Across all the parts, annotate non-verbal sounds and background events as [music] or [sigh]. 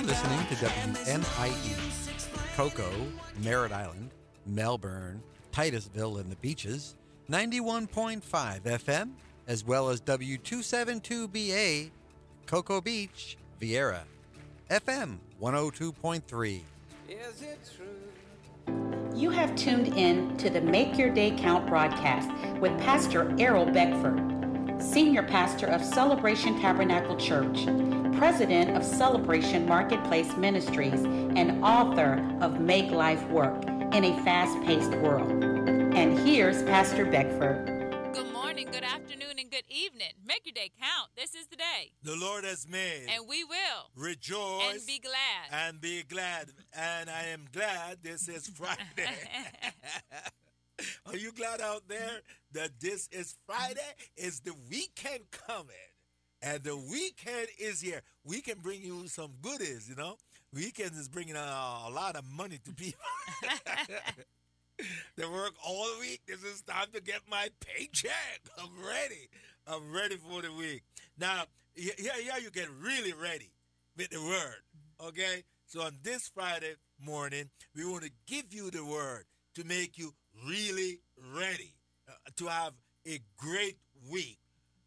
You're listening to WMIE, Cocoa, Merritt Island, Melbourne, Titusville, and the Beaches, 91.5 FM, as well as W272BA, Cocoa Beach, Viera, FM 102.3. Is it true? You have tuned in to the Make Your Day Count broadcast with Pastor Errol Beckford, Senior Pastor of Celebration Tabernacle Church, President of Celebration Marketplace Ministries, and author of Make Life Work in a Fast Paced World. And here's Pastor Beckford. Good morning, good afternoon, and good evening. Make your day count. This is the day. The Lord has made. And we will. Rejoice. And be glad. And be glad. And I am glad this is [laughs] Friday. [laughs] Are you glad out there that this is Friday? Is the weekend coming? And the weekend is here. We can bring you some goodies, you know. Weekend is bringing a, a lot of money to people. [laughs] they work all week. This is time to get my paycheck. I'm ready. I'm ready for the week. Now, here, here you get really ready with the word. Okay? So on this Friday morning, we want to give you the word to make you really ready uh, to have a great week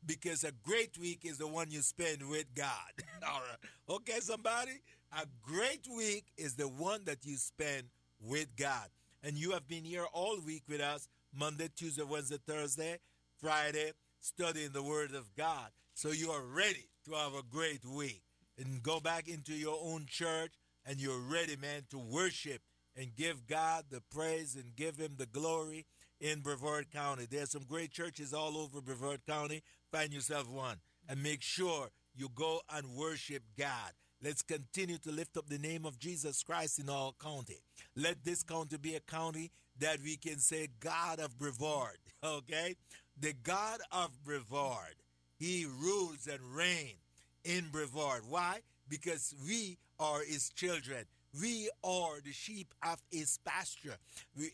because a great week is the one you spend with God. [laughs] All right. Okay, somebody? A great week is the one that you spend with God. And you have been here all week with us Monday, Tuesday, Wednesday, Thursday, Friday, studying the Word of God. So you are ready to have a great week. And go back into your own church and you're ready, man, to worship and give God the praise and give Him the glory in Brevard County. There's some great churches all over Brevard County. Find yourself one and make sure you go and worship God. Let's continue to lift up the name of Jesus Christ in our county. Let this county be a county that we can say, God of Brevard, [laughs] okay? The God of Brevard. He rules and reigns in Brevard. Why? Because we are his children. We are the sheep of his pasture. We,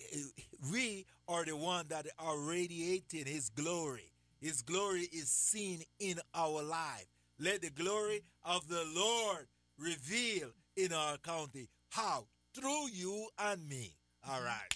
are the one that are radiating his glory. His glory is seen in our life. Let the glory of the Lord reveal in our county. How? Through you and me. All right.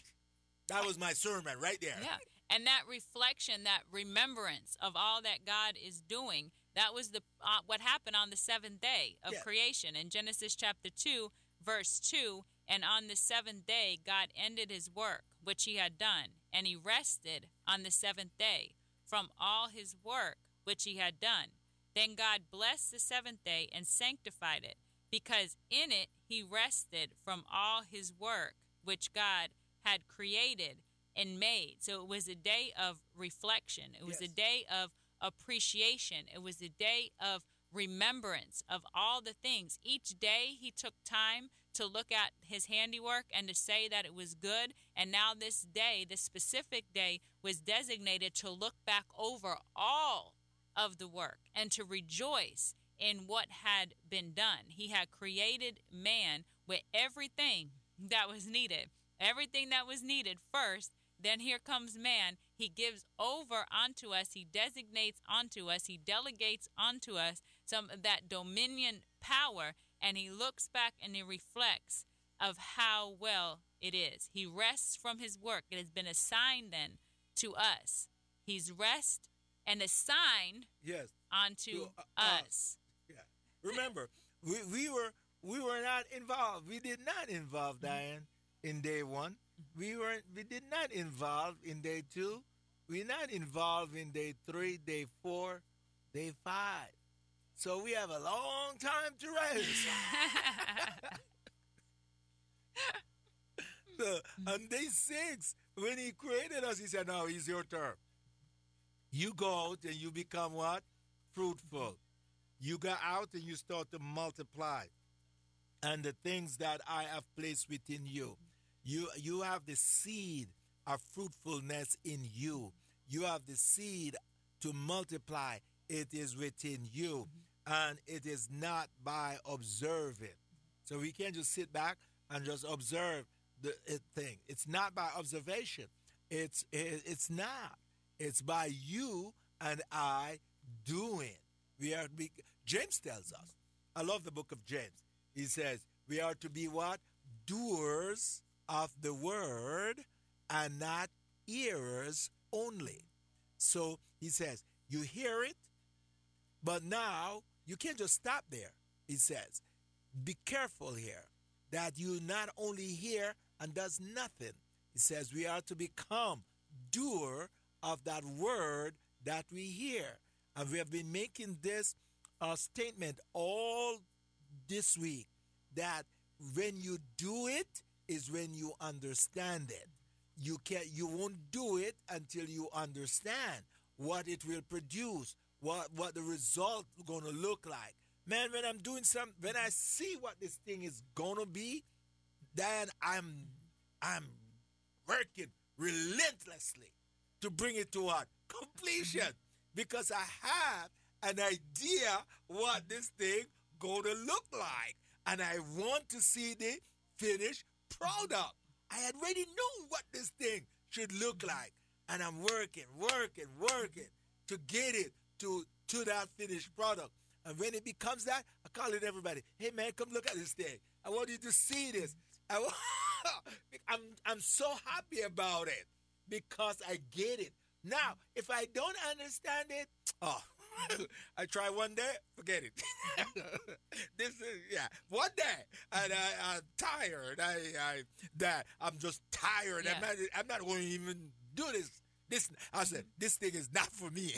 That was my sermon right there. Yeah. And that reflection, that remembrance of all that God is doing, that was the uh, what happened on the seventh day of Yeah. creation in Genesis chapter 2, verse 2. And on the seventh day, God ended his work, which he had done, and he rested on the seventh day from all his work which he had done. Then God blessed the seventh day and sanctified it, because in it he rested from all his work which God had created and made. So it was a day of reflection. It was Yes. a day of appreciation. It was a day of remembrance of all the things. Each day he took time to look at his handiwork and to say that it was good. And now this day, this specific day, was designated to look back over all of the work and to rejoice in what had been done. He had created man with everything that was needed, everything that was needed first. Then here comes man. He gives over unto us. He designates unto us. He delegates unto us some of that dominion power. And he looks back and he reflects of how well it is. He rests from his work. It has been assigned then to us. He's rest and assigned Yes. onto To, uh, us. Yeah. Remember, [laughs] we, we were we were not involved. We did not involve Mm-hmm. Diane in day one. We weren't we did not involve in day two. We're not involved in day three, day four, day five. So we have a long time to rest. [laughs] On day six, when he created us, he said, Now it's your turn. You go out and you become what? Fruitful. You go out and you start to multiply. And the things that I have placed within you. You you have the seed of fruitfulness in you. You have the seed to multiply. It is within you. Mm-hmm. And it is not by observing. So we can't just sit back and just observe the it thing. It's not by observation. It's it, it's not. It's by you and I doing. We are. be- James tells us. I love the book of James. He says, we are to be what? Doers of the word and not hearers only. So he says, you hear it, but now you can't just stop there. He says, be careful here that you not only hear and does nothing. He says we are to become doer of that word that we hear. And we have been making this uh, statement all this week that when you do it is when you understand it. You can not you won't do it until you understand what it will produce, what what the result to look like. Man, when I'm doing some when I see what this thing is to be, then I'm I'm working relentlessly to bring it to what? Completion. Because I have an idea what this thing to look like. And I want to see the finished product. I already know what this thing should look like. And I'm working, working, working to get it to, to that finished product. And when it becomes that, I call it everybody. Hey man, come look at this thing. I want you to see this. I, [laughs] I'm I'm so happy about it because I get it. Now, if I don't understand it, [tsk] oh, [laughs] I try one day, forget it. [laughs] this is yeah, one day, and I, I'm tired. I I that I'm just tired. Yeah. I'm not I'm not going to even do this. This I said this thing is not for me.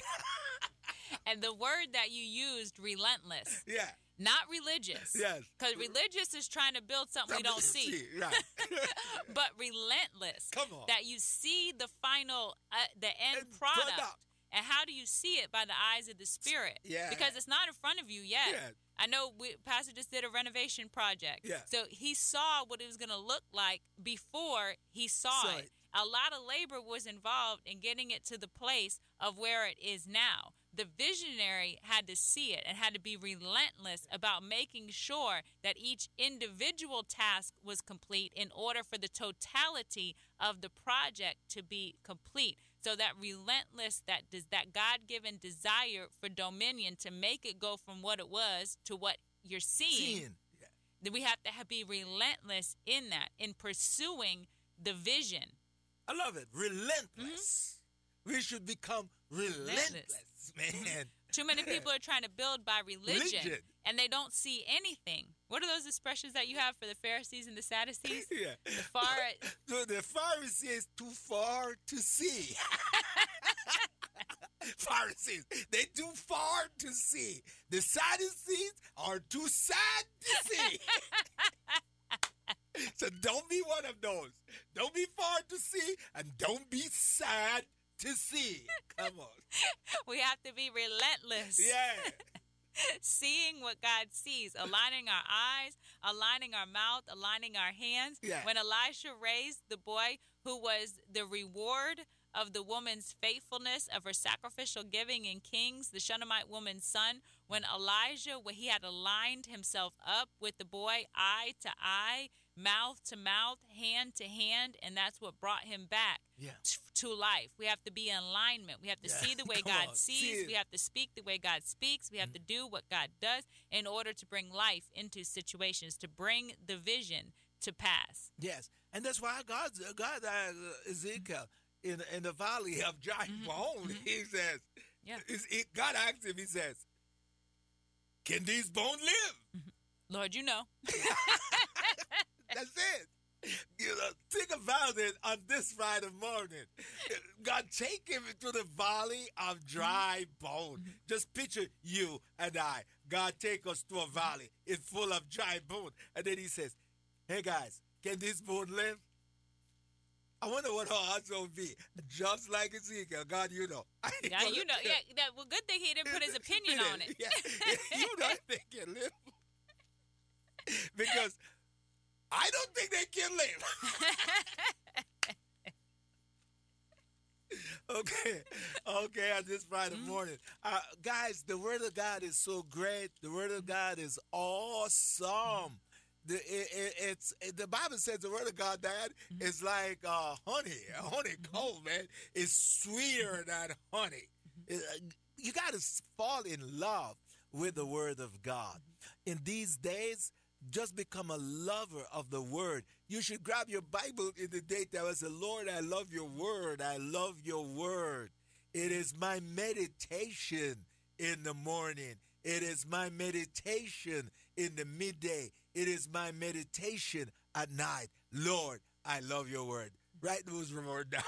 And the word that you used, relentless, [laughs] yeah. not religious. Yes. Because religious is trying to build something we don't see. Right. [laughs] but relentless. Come on. That you see the final, uh, the end End product. product. And how do you see it by the eyes of the spirit? Yeah. Because it's not in front of you yet. Yeah. I know we, Pastor just did a renovation project. Yeah. So he saw what it was going to look like before he saw, Saw it. it. A lot of labor was involved in getting it to the place of where it is now. The visionary had to see it and had to be relentless about making sure that each individual task was complete in order for the totality of the project to be complete. So that relentless, that does that God-given desire for dominion to make it go from what it was to what you're seeing Seeing. Yeah. we have to be relentless in that in pursuing the vision I love it. Relentless. Mm-hmm. We should become relentless, [laughs] man. too many people are trying to build by religion, Religion. and they don't see anything what are those expressions that you have for the pharisees and the sadducees [laughs] yeah. the far [laughs] So the Pharisees too far to see. Pharisees, they too far to see. The Sadducees are too sad to see. so don't be one of those. Don't be far to see, and don't be sad to see. Come on. [laughs] we have to be relentless Yeah. [laughs] seeing what God sees, aligning our eyes, aligning our mouth, aligning our hands. Yeah. When Elisha raised the boy who was the reward of the woman's faithfulness of her sacrificial giving in Kings, the Shunammite woman's son, when Elijah, when he had aligned himself up with the boy, eye to eye, mouth to mouth, hand to hand, and that's what brought him back Yeah. t- to life. We have to be in alignment. We have to Yeah. see the [laughs] way God on, sees. it. Mm-hmm. We have to speak the way God speaks. We have to do what God does in order to bring life into situations, to bring the vision to pass. Yes, and that's why God, God, uh, Ezekiel, in in the valley of [laughs] dry bones, He says, Yeah. is- he- God asked him, He says, "Can these bones live?" Lord, you know. [laughs] That's it. You know, think about it on this Friday morning. God, take him into the valley of dry bone. Just picture you and I. God, take us to a valley. It's full of dry bone. And then he says, Hey guys, can this bone live? I wonder what our answer will be. Just like Ezekiel, God, you know. [laughs] Yeah, you know. Yeah, that, well, good thing he didn't put his [laughs] opinion on it. Yeah, you don't think it live. [laughs] because I don't think they can live. [laughs] okay, okay, on this Friday Mm-hmm. morning. Uh, guys, the Word of God is so great. The Word of God is awesome. The, it, it, it's it- the Bible says the Word of God, Dad, Mm-hmm. is like uh, honey, honeycomb, man. It's sweeter than honey. Mm-hmm. Uh, you got to fall in love with the Word of God. In these days, just become a lover of the word. You should grab your Bible in the daytime and say, Lord, I love your word. I love your word. It is my meditation in the morning. It is my meditation in the midday. It is my meditation at night. Lord, I love your word. Write those [laughs] words down.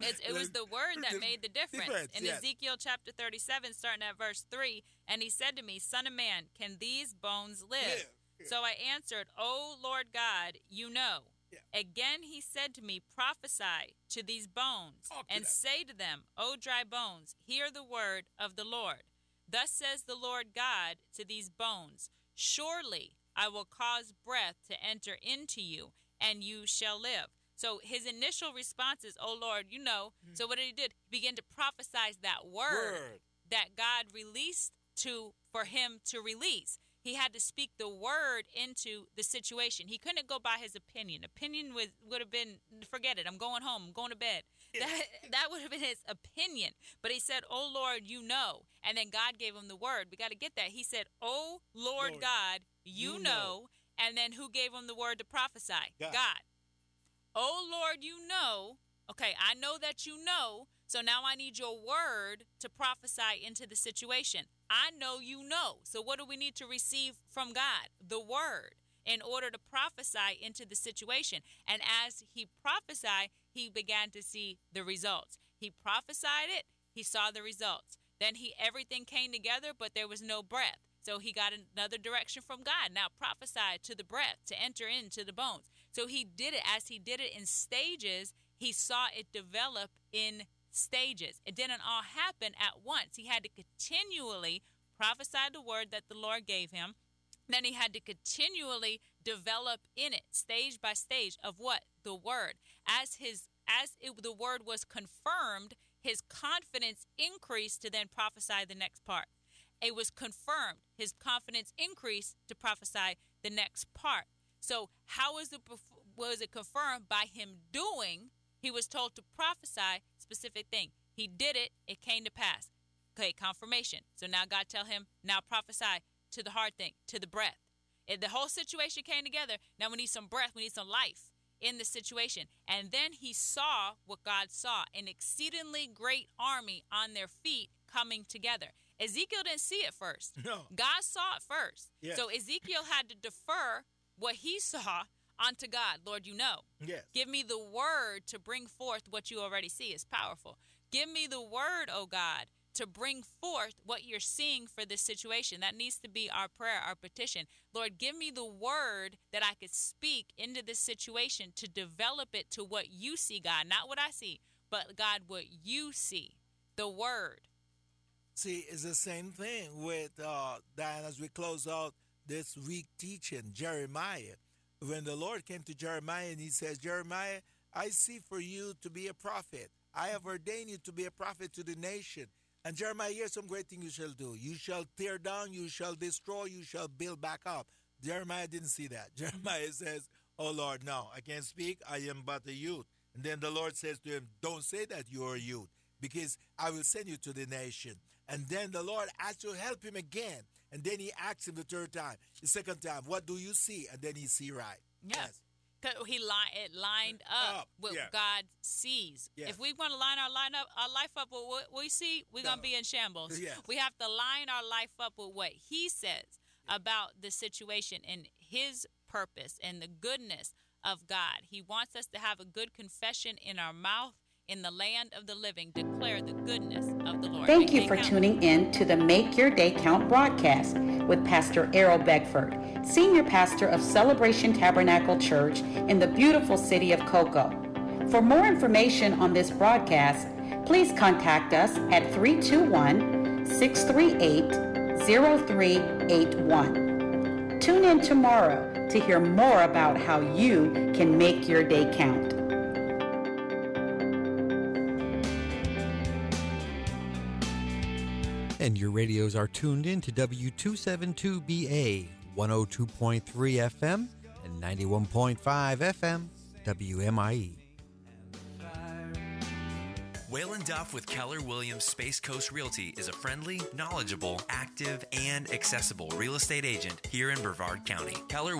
It's, it was the word that made the difference. Difference, In yes. Ezekiel chapter 37, starting at verse 3, and he said to me, Son of man, can these bones live? Live. So I answered, O Lord God, you know. Yeah. Again he said to me, Prophesy to these bones, Talk and say to them, O dry bones, hear the word of the Lord. Thus says the Lord God to these bones Surely I will cause breath to enter into you, and you shall live. So his initial response is, Oh Lord, you know. Hmm. So what did he did? He began to prophesy that word. Word. that God released to for him to release. He had to speak the word into the situation. He couldn't go by his opinion. Opinion was would have been forget it. I'm going home. I'm going to bed. That that would have been his opinion. But he said, "Oh Lord, you know." And then God gave him the word. We got to get that. He said, "Oh Lord, Lord, God, you, you know. know. And then who gave him the word to prophesy? God. God. Oh Lord, you know. Okay, I know that you know. So now I need your word to prophesy into the situation. I know you know. So what do we need to receive from God? The word in order to prophesy into the situation. And as he prophesied, he began to see the results. He prophesied it, he saw the results. Then he everything came together, but there was no breath. So he got another direction from God. Now prophesy to the breath to enter into the bones. So he did it as he did it in stages. He saw it develop in stages. It didn't all happen at once. He had to continually prophesy the word that the Lord gave him. Then he had to continually develop in it, stage by stage, of what the word. As his as it, the word was confirmed, his confidence increased to then prophesy the next part. It was confirmed. His confidence increased to prophesy the next part. So how is it was it confirmed by him doing? He was told to prophesy specific thing. He did it. It came to pass. Okay, confirmation. So now God tell him now prophesy to the hard thing, to the breath. If the whole situation came together. Now we need some breath. We need some life in the situation. And then he saw what God saw an exceedingly great army on their feet coming together. Ezekiel didn't see it first. No. God saw it first. Yes. So Ezekiel had to defer what he saw onto God. Lord, you know. Yes. Give me the word to bring forth what you already see. is powerful. Give me the word, oh God, to bring forth what you're seeing for this situation. That needs to be our prayer, our petition. Lord, give me the word that I could speak into this situation to develop it to what you see, God. Not what I see, but God, what you see. The word. See, it's the same thing with uh, Diane as we close out this week teaching, Jeremiah. When the Lord came to Jeremiah and he says, Jeremiah, I see for you to be a prophet. I have ordained you to be a prophet to the nation. And Jeremiah, here's some great thing you shall do. You shall tear down, you shall destroy, you shall build back up. Jeremiah didn't see that. [laughs] Jeremiah says, Oh Lord, no, I can't speak. I am but a youth. And then the Lord says to him, Don't say that you are a youth, because I will send you to the nation. And then the Lord asked to help him again. And then he asked him the third time, the second time, What do you see? And then he see right. Yeah. Yes. 'Cause He li- it lined up Up, with yeah. God sees. Yes. If we want to line our line up, our life up with what we see, we're gonna be in shambles. [laughs] Yes. We have to line our life up with what He says about the situation and His purpose and the goodness of God. He wants us to have a good confession in our mouth. In the land of the living, declare the goodness of the Lord. Thank Make you for count. tuning in to the Make Your Day Count broadcast with Pastor Errol Beckford, Senior Pastor of Celebration Tabernacle Church in the beautiful city of Cocoa. For more information on this broadcast, please contact us at 321 638 0381. Tune in tomorrow to hear more about how you can make your day count. And your radios are tuned in to W272BA 102.3 FM and 91.5 FM WMIE. Waylon Duff with Keller Williams Space Coast Realty is a friendly, knowledgeable, active, and accessible real estate agent here in Brevard County. Keller